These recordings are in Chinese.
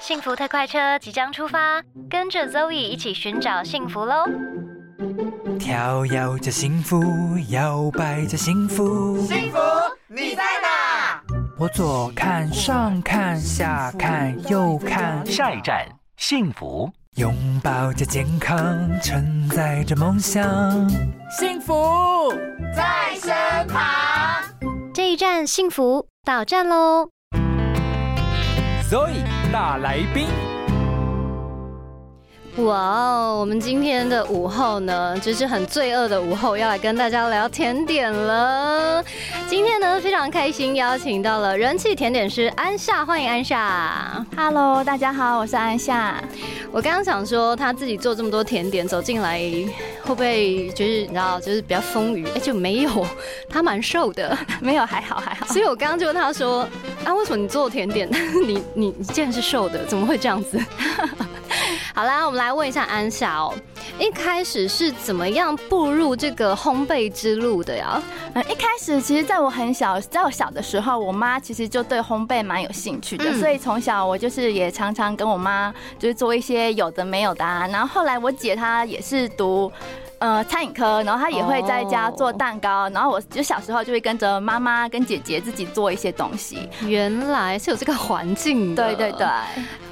幸福特快车即将出发，跟着 Zoe 一起寻找幸福喽！跳跃着幸福，摇摆着幸福。幸福你在哪？我左看上看下看右看，下一站，幸福。拥抱着健康，承载着梦想，幸福在身旁。这一站幸福到站喽！Zoe 大来宾。哇哦，我们今天的午后呢，就是很罪恶的午后，要来跟大家聊甜点了。今天呢，非常开心邀请到了人气甜点师安夏，欢迎安夏。Hello，大家好，我是安夏。我刚刚想说，他自己做这么多甜点，走进来会不会就是你知道，就是比较丰腴？哎，就没有，他蛮瘦的，没有，还好还好。所以我刚刚就问他说，啊，为什么你做甜点，你你你竟然是瘦的，怎么会这样子？好啦，我们来问一下安夏哦，一开始是怎么样步入这个烘焙之路的呀？嗯，一开始其实在我很小，在我小的时候，我妈其实就对烘焙蛮有兴趣的，所以从小我就是也常常跟我妈就是做一些有的没有的啊。然后后来我姐她也是读。呃，餐饮科，然后他也会在家做蛋糕，然后我就小时候就会跟着妈妈跟姐姐自己做一些东西。原来是有这个环境的，对对对。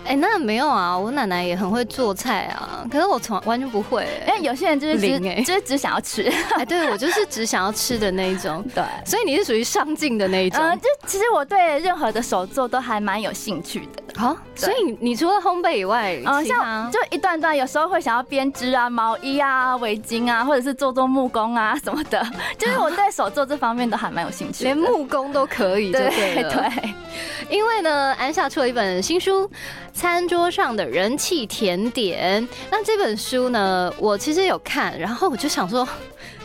哎，那没有啊，我奶奶也很会做菜啊，可是我从完全不会。因为有些人就是只就是只想要吃，哎，对我就是只想要吃的那一种。对，所以你是属于上进的那一种。嗯，就其实我对任何的手作都还蛮有兴趣的。好，所以你除了烘焙以外，嗯，像就一段段，有时候会想要编织啊，毛衣啊，围巾啊，或者是做做木工啊什么的，就是我对手作这方面都还蛮有兴趣，连木工都可以，对对。因为呢，安夏出了一本新书《餐桌上的人气甜点》，那这本书呢，我其实有看，然后我就想说。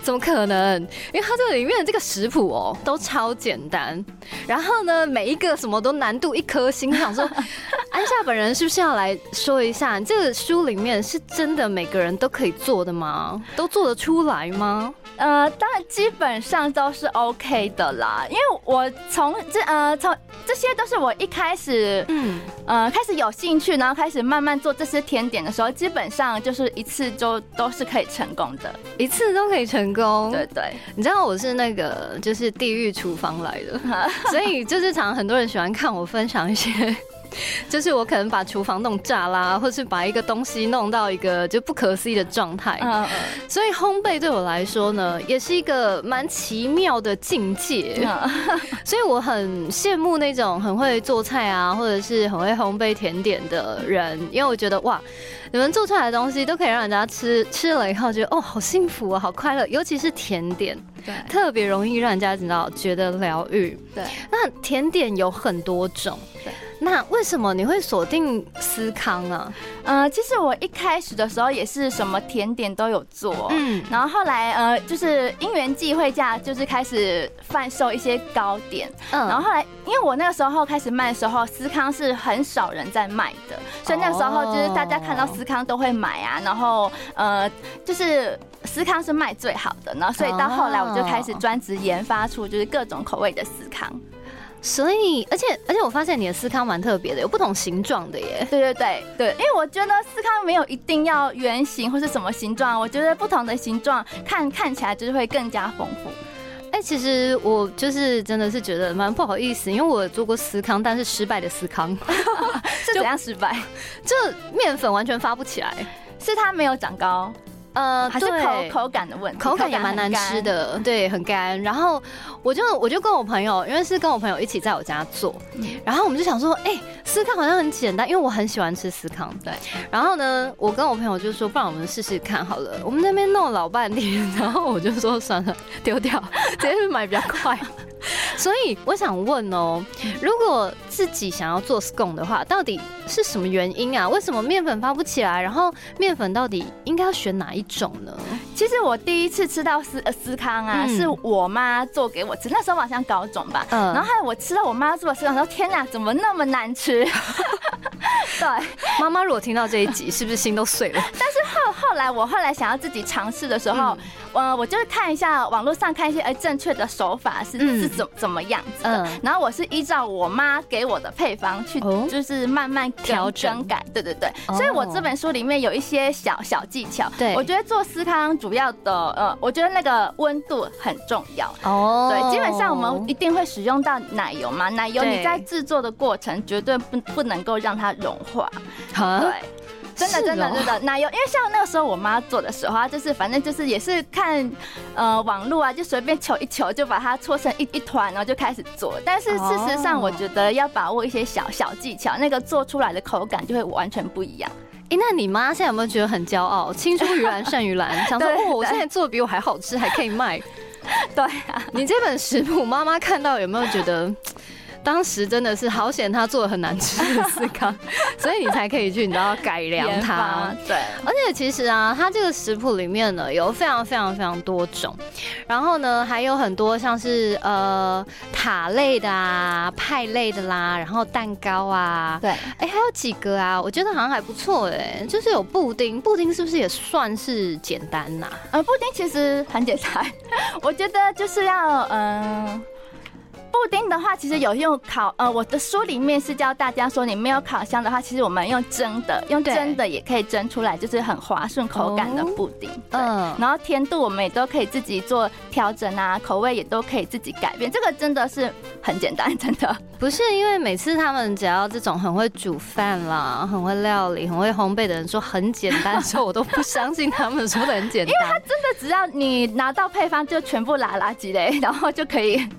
怎么可能？因为它这个里面的这个食谱哦，都超简单。然后呢，每一个什么都难度一颗星。想说，安夏本人是不是要来说一下，这个书里面是真的每个人都可以做的吗？都做得出来吗？呃，当然基本上都是 OK 的啦。因为我从这呃从这些都是我一开始嗯呃开始有兴趣，然后开始慢慢做这些甜点的时候，基本上就是一次就都是可以成功的，一次都可以成。功对对，你知道我是那个就是地狱厨房来的，所以就是常很多人喜欢看我分享一些。就是我可能把厨房弄炸啦，或是把一个东西弄到一个就不可思议的状态。嗯嗯。所以烘焙对我来说呢，也是一个蛮奇妙的境界。所以我很羡慕那种很会做菜啊，或者是很会烘焙甜点的人，因为我觉得哇，你们做出来的东西都可以让人家吃，吃了以后觉得哦，好幸福啊，好快乐。尤其是甜点，对，特别容易让人家知道觉得疗愈。对。那甜点有很多种。对。那为什么你会锁定思康啊？呃，其实我一开始的时候也是什么甜点都有做，嗯，然后后来呃，就是因缘际会下，就是开始贩售一些糕点，嗯，然后后来因为我那个时候开始卖的时候，思康是很少人在卖的，所以那个时候就是大家看到思康都会买啊，然后呃，就是思康是卖最好的，然后所以到后来我就开始专职研发出就是各种口味的思康。所以，而且而且，我发现你的司康蛮特别的，有不同形状的耶。对对对对，因为我觉得司康没有一定要圆形或是什么形状，我觉得不同的形状看看起来就是会更加丰富。哎，其实我就是真的是觉得蛮不好意思，因为我做过司康，但是失败的司康 是怎样失败？就面粉完全发不起来，是它没有长高。呃，还是口口感的问题，口感也蛮难吃的，对，很干。然后我就我就跟我朋友，因为是跟我朋友一起在我家做，然后我们就想说，哎，司康好像很简单，因为我很喜欢吃司康，对。然后呢，我跟我朋友就说，不然我们试试看好了。我们那边弄了老半天，然后我就说算了，丢掉，直接去买比较快。所以我想问哦，如果自己想要做 scone 的话，到底是什么原因啊？为什么面粉发不起来？然后面粉到底应该要选哪一种呢？其实我第一次吃到思思康啊，是我妈做给我吃，那时候好像高中吧。嗯。然后还有我吃到我妈做的司康，说天哪，怎么那么难吃？对，妈妈如果听到这一集，是不是心都碎了？但是后后后来我后来想要自己尝试的时候，呃，我就是看一下网络上看一些哎正确的手法是是怎怎么样子的，然后我是依照我妈给我的配方去，就是慢慢调整。改，对对对，所以我这本书里面有一些小小技巧，对。我觉得做司康主要的呃，我觉得那个温度很重要。哦，对，基本上我们一定会使用到奶油嘛，奶油你在制作的过程绝对不不能够让它融化，对。真的，真的，真的奶油，因为像那个时候我妈做的时候，就是反正就是也是看呃网络啊，就随便求一求，就把它搓成一一团，然后就开始做。但是事实上，我觉得要把握一些小小技巧，那个做出来的口感就会完全不一样。哎，那你妈现在有没有觉得很骄傲？青出于蓝胜于蓝，想说哦，我现在做的比我还好吃，还可以卖。对啊，你这本食谱，妈妈看到有没有觉得？当时真的是好险，他做的很难吃的司康，所以你才可以去，你知道改良它。对，而且其实啊，它这个食谱里面呢有非常非常非常多种，然后呢还有很多像是呃塔类的啊、派类的啦，然后蛋糕啊，对，哎还有几个啊，我觉得好像还不错哎，就是有布丁，布丁是不是也算是简单呐？呃，布丁其实很简单，我觉得就是要嗯。布丁的话，其实有用烤，呃，我的书里面是教大家说，你没有烤箱的话，其实我们用蒸的，用蒸的也可以蒸出来，就是很滑顺口感的布丁。嗯，然后甜度我们也都可以自己做调整啊，口味也都可以自己改变，这个真的是很简单，真的不是因为每次他们只要这种很会煮饭啦、很会料理、很会烘焙的人说很简单的时候，我都不相信他们说的很简单，因为他真的只要你拿到配方就全部拉垃圾嘞，然后就可以。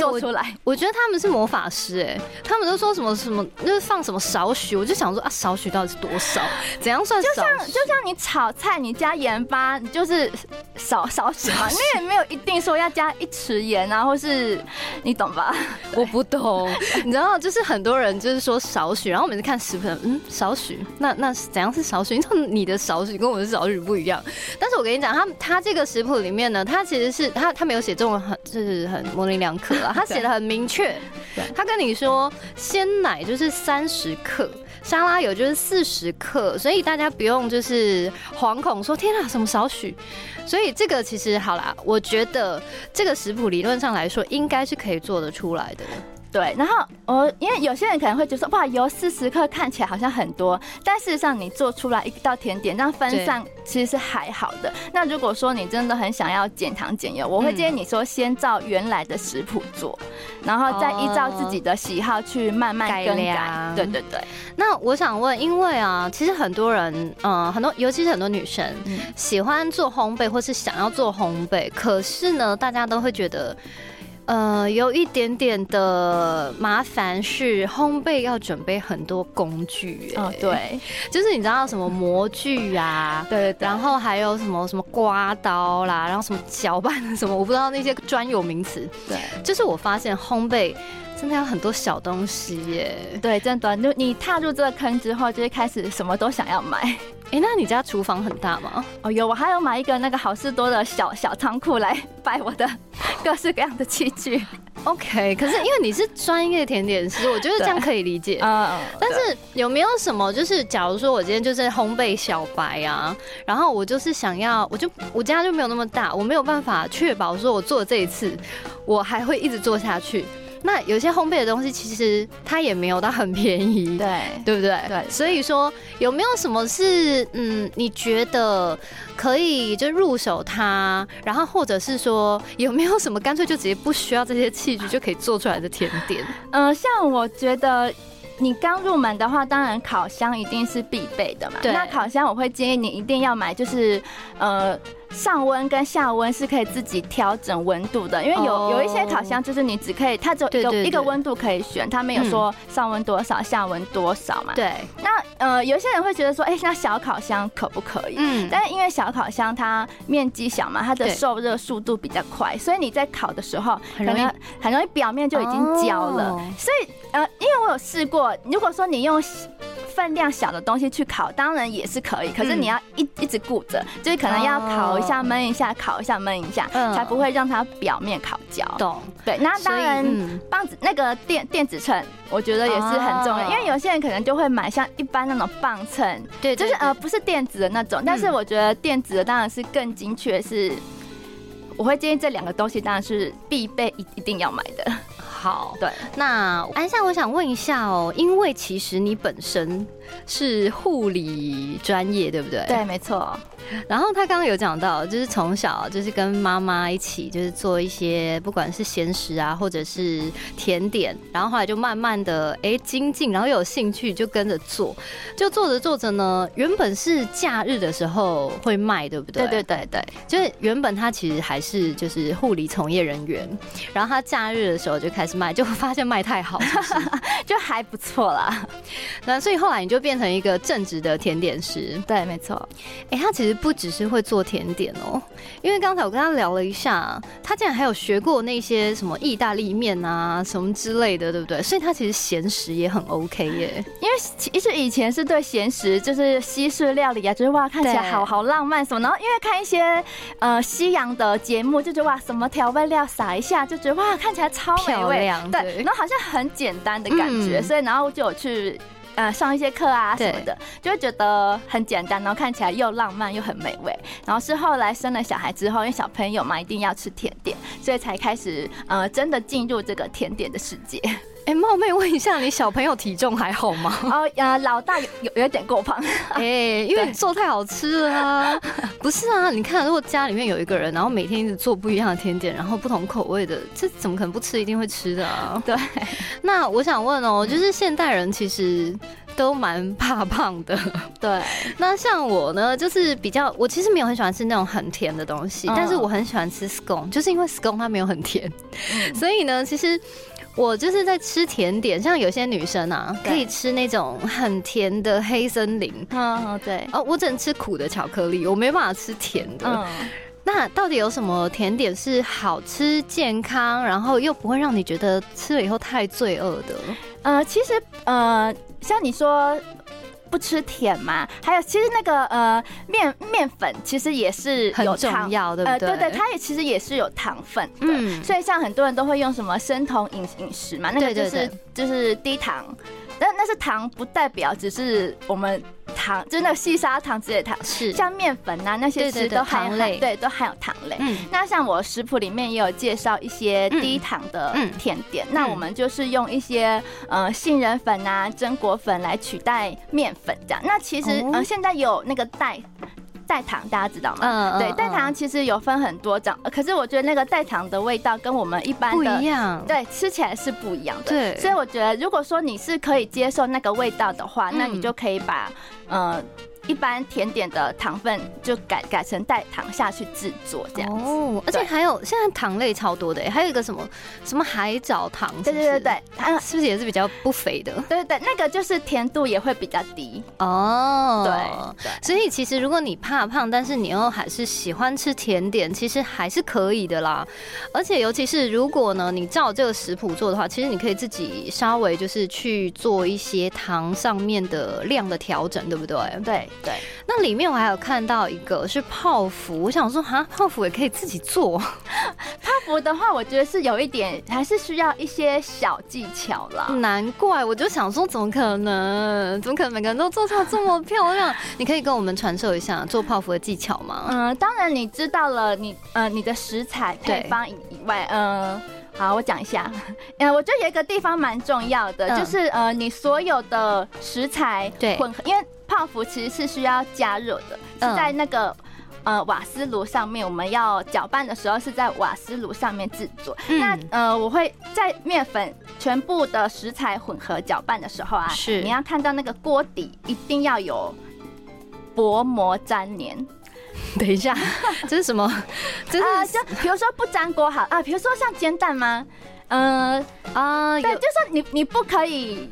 做出来，我觉得他们是魔法师哎，他们都说什么什么，就是放什么少许，我就想说啊，少许到底是多少？怎样算？就像就像你炒菜，你加盐巴，你就是少少许嘛，你也没有一定说要加一匙盐啊，或是你懂吧？我不懂，你知道，就是很多人就是说少许，然后我每次看食谱，嗯，少许，那那怎样是少许？你道你的少许跟我的少许不一样。但是我跟你讲，他他这个食谱里面呢，他其实是他他没有写中文，很就是很模棱两可。他写的很明确，他跟你说鲜奶就是三十克，沙拉油就是四十克，所以大家不用就是惶恐说天啊什么少许，所以这个其实好啦，我觉得这个食谱理论上来说应该是可以做得出来的。对，然后我因为有些人可能会觉得哇，油四十克看起来好像很多，但事实上你做出来一道甜点，这样分散其实是还好的。那如果说你真的很想要减糖减油，我会建议你说先照原来的食谱做，然后再依照自己的喜好去慢慢更改。对对对。那我想问，因为啊，其实很多人，嗯，很多尤其是很多女生喜欢做烘焙或是想要做烘焙，可是呢，大家都会觉得。呃，有一点点的麻烦是烘焙要准备很多工具，哦，对，就是你知道什么模具啊，对，然后还有什么什么刮刀啦，然后什么搅拌的什么，我不知道那些专有名词，对，就是我发现烘焙真的有很多小东西耶，对，真的，就你踏入这个坑之后，就会开始什么都想要买。哎，那你家厨房很大吗？哦，有，我还有买一个那个好事多的小小仓库来摆我的各式各样的器具。OK，可是因为你是专业甜点师，我觉得这样可以理解。嗯，但是有没有什么，就是假如说我今天就是烘焙小白啊，然后我就是想要，我就我家就没有那么大，我没有办法确保说我做这一次，我还会一直做下去。那有些烘焙的东西，其实它也没有到很便宜，对对不对？对，所以说有没有什么是嗯，你觉得可以就入手它，然后或者是说有没有什么干脆就直接不需要这些器具就可以做出来的甜点？嗯，像我觉得你刚入门的话，当然烤箱一定是必备的嘛。那烤箱我会建议你一定要买，就是呃。上温跟下温是可以自己调整温度的，因为有有一些烤箱就是你只可以，它只有一个温度可以选，它没有说上温多少、下温多少嘛。对。那呃，有些人会觉得说，哎，那小烤箱可不可以？嗯。但是因为小烤箱它面积小嘛，它的受热速度比较快，所以你在烤的时候很容易很容易表面就已经焦了。所以呃，因为我有试过，如果说你用。分量小的东西去烤，当然也是可以。可是你要一一直顾着，就是可能要烤一下、焖一下，烤一下、焖一下，才不会让它表面烤焦。懂？对，那当然棒子那个电电子秤，我觉得也是很重要，因为有些人可能就会买像一般那种磅秤，对，就是呃不是电子的那种，但是我觉得电子的当然是更精确，是我会建议这两个东西当然是必备一一定要买的。好，对，那安夏，我想问一下哦，因为其实你本身是护理专业，对不对？对，没错。然后他刚刚有讲到，就是从小就是跟妈妈一起，就是做一些不管是咸食啊，或者是甜点，然后后来就慢慢的哎精进，然后有兴趣就跟着做，就做着做着呢，原本是假日的时候会卖，对不对？对对对对，就是原本他其实还是就是护理从业人员，然后他假日的时候就开始卖，就发现卖太好，就还不错啦。那所以后来你就变成一个正直的甜点师，对，没错。哎，他其实。不只是会做甜点哦，因为刚才我跟他聊了一下，他竟然还有学过那些什么意大利面啊什么之类的，对不对？所以他其实咸食也很 OK 耶。因为其实以前是对咸食，就是西式料理啊，就是哇看起来好好浪漫什么。然后因为看一些呃西洋的节目，就觉得哇什么调味料撒一下，就觉得哇看起来超美味，对，然后好像很简单的感觉，所以然后就有去。呃，上一些课啊什么的，就会觉得很简单，然后看起来又浪漫又很美味。然后是后来生了小孩之后，因为小朋友嘛，一定要吃甜点，所以才开始呃，真的进入这个甜点的世界。哎，冒昧问一下，你小朋友体重还好吗？哦，呃，老大有有有点过胖。哎，因为你做太好吃了啊！不是啊，你看，如果家里面有一个人，然后每天一直做不一样的甜点，然后不同口味的，这怎么可能不吃？一定会吃的啊！对。那我想问哦，就是现代人其实都蛮怕胖的。对。那像我呢，就是比较，我其实没有很喜欢吃那种很甜的东西，但是我很喜欢吃 scone，就是因为 scone 它没有很甜，所以呢，其实。我就是在吃甜点，像有些女生啊，可以吃那种很甜的黑森林。嗯，对。哦，我只能吃苦的巧克力，我没办法吃甜的。嗯。那到底有什么甜点是好吃、健康，然后又不会让你觉得吃了以后太罪恶的？呃，其实呃，像你说。不吃甜嘛？还有，其实那个呃面面粉其实也是很重要的，呃，对对，它也其实也是有糖分的，所以像很多人都会用什么生酮饮饮食嘛，那个就是就是低糖。但那是糖，不代表只是我们糖，就那细砂糖之类的糖，是像面粉呐那些，其实都含类，对，都含有糖类。嗯，那像我食谱里面也有介绍一些低糖的甜点，那我们就是用一些呃杏仁粉啊、榛果粉来取代面粉这样。那其实呃现在有那个代。代糖大家知道吗？嗯，对，代糖其实有分很多种，可是我觉得那个代糖的味道跟我们一般的不一样，对，吃起来是不一样的。对，所以我觉得如果说你是可以接受那个味道的话，那你就可以把，呃。一般甜点的糖分就改改成代糖下去制作这样哦，而且还有现在糖类超多的，还有一个什么什么海藻糖，对对对对，它是不是也是比较不肥的？对对对，那个就是甜度也会比较低哦。对，所以其实如果你怕胖，但是你又还是喜欢吃甜点，其实还是可以的啦。而且尤其是如果呢，你照这个食谱做的话，其实你可以自己稍微就是去做一些糖上面的量的调整，对不对？对。对，那里面我还有看到一个是泡芙，我想说哈，泡芙也可以自己做。泡芙的话，我觉得是有一点，还是需要一些小技巧啦。难怪，我就想说，怎么可能？怎么可能每个人都做出来这么漂亮？你可以跟我们传授一下做泡芙的技巧吗？嗯，当然，你知道了，你呃，你的食材配方以外，嗯，好，我讲一下。嗯，我觉得有一个地方蛮重要的，就是呃，你所有的食材混合，因为。泡芙其实是需要加热的，是在那个呃瓦斯炉上面。我们要搅拌的时候是在瓦斯炉上面制作。那呃，我会在面粉全部的食材混合搅拌的时候啊，是你要看到那个锅底一定要有薄膜粘黏。等一下，这是什么？就是就比如说不粘锅好啊，比如说像煎蛋吗？嗯啊，对，就是你你不可以。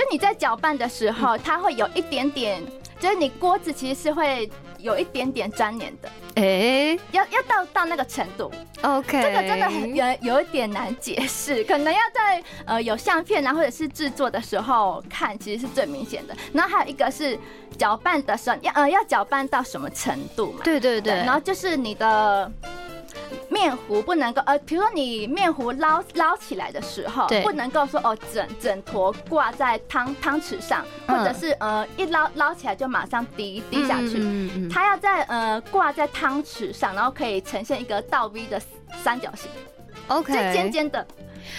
就你在搅拌的时候，它会有一点点，就是你锅子其实是会有一点点粘黏的。哎，要要到到那个程度，OK，这个真的很有有一点难解释，可能要在呃有相片啊或者是制作的时候看，其实是最明显的。然后还有一个是搅拌的时候，要呃要搅拌到什么程度嘛？对对对，然后就是你的。面糊不能够呃，比如说你面糊捞捞起来的时候，不能够说哦整整坨挂在汤汤匙上，或者是呃一捞捞起来就马上滴滴下去，它要在呃挂在汤匙上，然后可以呈现一个倒 V 的三角形，OK，最尖尖的。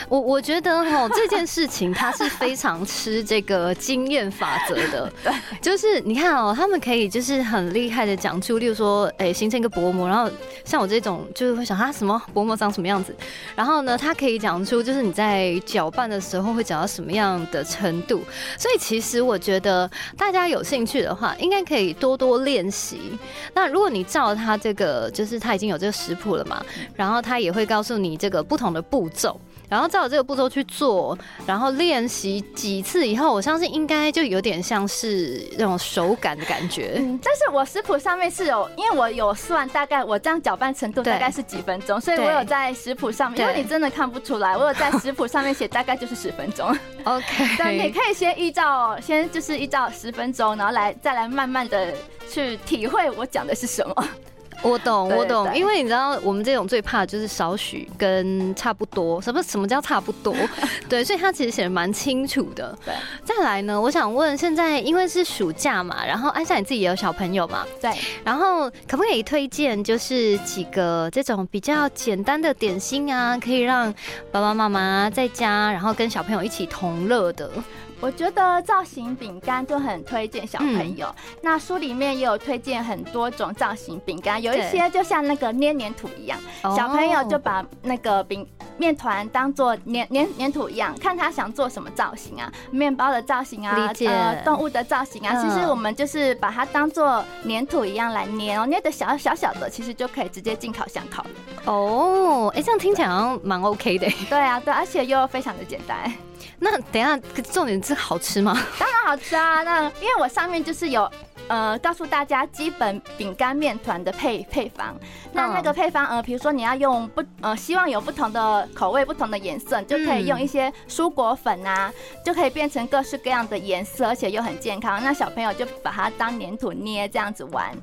我我觉得哈这件事情它是非常吃这个经验法则的，对，就是你看哦，他们可以就是很厉害的讲出，例如说，哎，形成一个薄膜，然后像我这种就是会想啊什么薄膜长什么样子，然后呢，它可以讲出就是你在搅拌的时候会搅到什么样的程度，所以其实我觉得大家有兴趣的话，应该可以多多练习。那如果你照他这个，就是他已经有这个食谱了嘛，然后他也会告诉你这个不同的步骤。然后照这个步骤去做，然后练习几次以后，我相信应该就有点像是那种手感的感觉。嗯，但是我食谱上面是有，因为我有算大概我这样搅拌程度大概是几分钟，所以我有在食谱上面，因为你真的看不出来，我有在食谱上面写大概就是十分钟。OK，对，你可以先依照先就是依照十分钟，然后来再来慢慢的去体会我讲的是什么。我懂，我懂，因为你知道，我们这种最怕就是少许跟差不多。什么什么叫差不多？对，所以他其实写的蛮清楚的。对，再来呢，我想问，现在因为是暑假嘛，然后安夏你自己也有小朋友嘛？对。然后可不可以推荐就是几个这种比较简单的点心啊，可以让爸爸妈妈在家，然后跟小朋友一起同乐的？我觉得造型饼干就很推荐小朋友。那书里面也有推荐很多种造型饼干，有一些就像那个捏黏土一样，小朋友就把那个饼面团当做 黏黏黏土一样，看他想做什么造型啊，面包的造型啊，呃，动物的造型啊。其实我们就是把它当做黏土一样来捏哦，捏的小小小的，其实就可以直接进烤箱烤了。哦，哎，这样听起来好像蛮 OK 的。对啊，对，而且又非常的简单。那等下，重点是好吃吗？当然好吃啊！那因为我上面就是有。呃，告诉大家基本饼干面团的配配方。那那个配方，呃，比如说你要用不呃，希望有不同的口味、不同的颜色，就可以用一些蔬果粉啊，就可以变成各式各样的颜色，而且又很健康。那小朋友就把它当粘土捏这样子玩。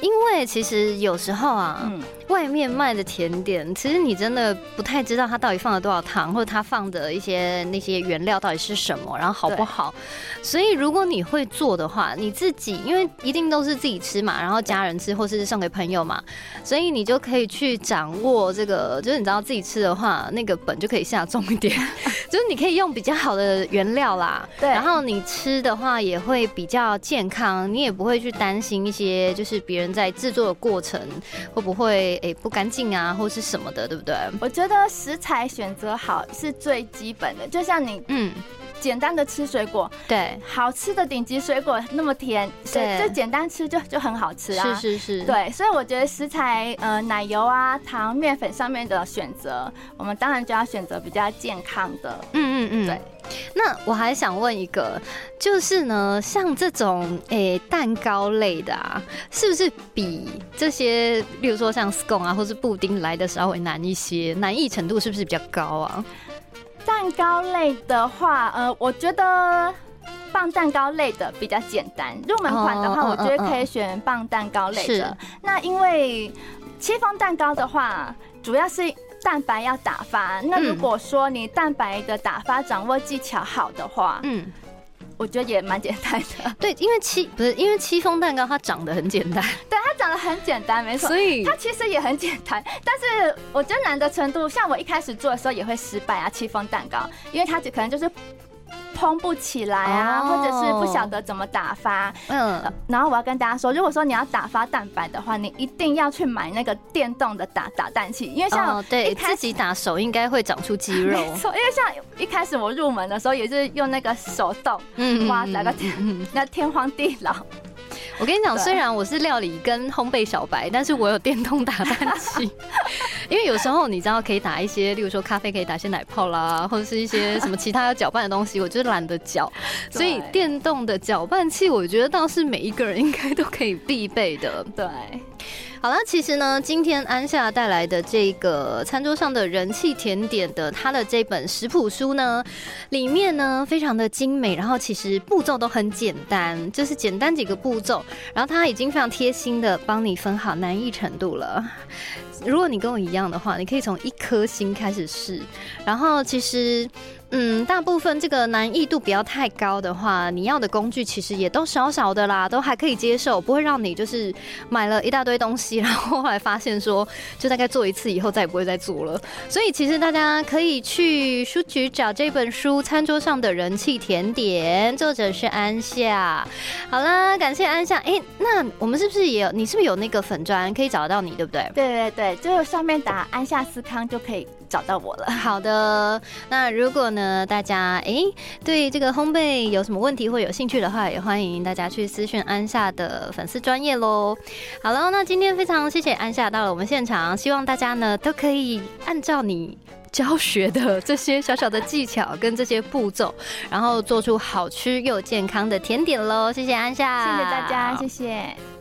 因为其实有时候啊，外面卖的甜点，其实你真的不太知道它到底放了多少糖，或者它放的一些那些原料到底是什么，然后好不好。所以如果你会做的话，你自己因为一定都是自己吃嘛，然后家人吃或是送给朋友嘛，所以你就可以去掌握这个，就是你知道自己吃的话，那个本就可以下重一点，就是你可以用比较好的原料啦，对，然后你吃的话也会比较健康，你也不会去担心一些就是别人在制作的过程会不会诶不干净啊或是什么的，对不对？我觉得食材选择好是最基本的，就像你嗯。简单的吃水果，对，好吃的顶级水果那么甜，对，就简单吃就就很好吃啊，是是是，对，所以我觉得食材，呃，奶油啊、糖、面粉上面的选择，我们当然就要选择比较健康的，嗯嗯嗯，对。那我还想问一个，就是呢，像这种诶蛋糕类的啊，是不是比这些，例如说像 scone 啊，或是布丁来的稍微难一些，难易程度是不是比较高啊？蛋糕类的话，呃，我觉得棒蛋糕类的比较简单。入门款的话，我觉得可以选棒蛋糕类的。那因为戚风蛋糕的话，主要是蛋白要打发。那如果说你蛋白的打发掌握技巧好的话，嗯。我觉得也蛮简单的，对，因为戚不是因为戚风蛋糕它长得很简单，对，它长得很简单，没错，所以它其实也很简单，但是我觉得难的程度，像我一开始做的时候也会失败啊，戚风蛋糕，因为它就可能就是。蓬不起来啊，或者是不晓得怎么打发。嗯，然后我要跟大家说，如果说你要打发蛋白的话，你一定要去买那个电动的打打蛋器，因为像对自己打手应该会长出肌肉。没错，因为像一开始我入门的时候也是用那个手动，哇，那个天 那天荒地老。我跟你讲，虽然我是料理跟烘焙小白，但是我有电动打蛋器，因为有时候你知道可以打一些，例如说咖啡可以打些奶泡啦，或者是一些什么其他要搅拌的东西，我就是懒得搅，所以电动的搅拌器，我觉得倒是每一个人应该都可以必备的。对。好了，其实呢，今天安夏带来的这个餐桌上的人气甜点的它的这本食谱书呢，里面呢非常的精美，然后其实步骤都很简单，就是简单几个步骤，然后它已经非常贴心的帮你分好难易程度了。如果你跟我一样的话，你可以从一颗星开始试，然后其实。嗯，大部分这个难易度不要太高的话，你要的工具其实也都少少的啦，都还可以接受，不会让你就是买了一大堆东西，然后后来发现说，就大概做一次以后再也不会再做了。所以其实大家可以去书局找这本书《餐桌上的人气甜点》，作者是安夏。好啦，感谢安夏。哎，那我们是不是也有？你是不是有那个粉砖可以找得到你，对不对对？对对对，就上面打安夏思康就可以。找到我了。好的，那如果呢，大家哎对这个烘焙有什么问题或有兴趣的话，也欢迎大家去私讯安夏的粉丝专业喽。好了，那今天非常谢谢安夏到了我们现场，希望大家呢都可以按照你教学的这些小小的技巧跟这些步骤，然后做出好吃又健康的甜点喽。谢谢安夏，谢谢大家，谢谢。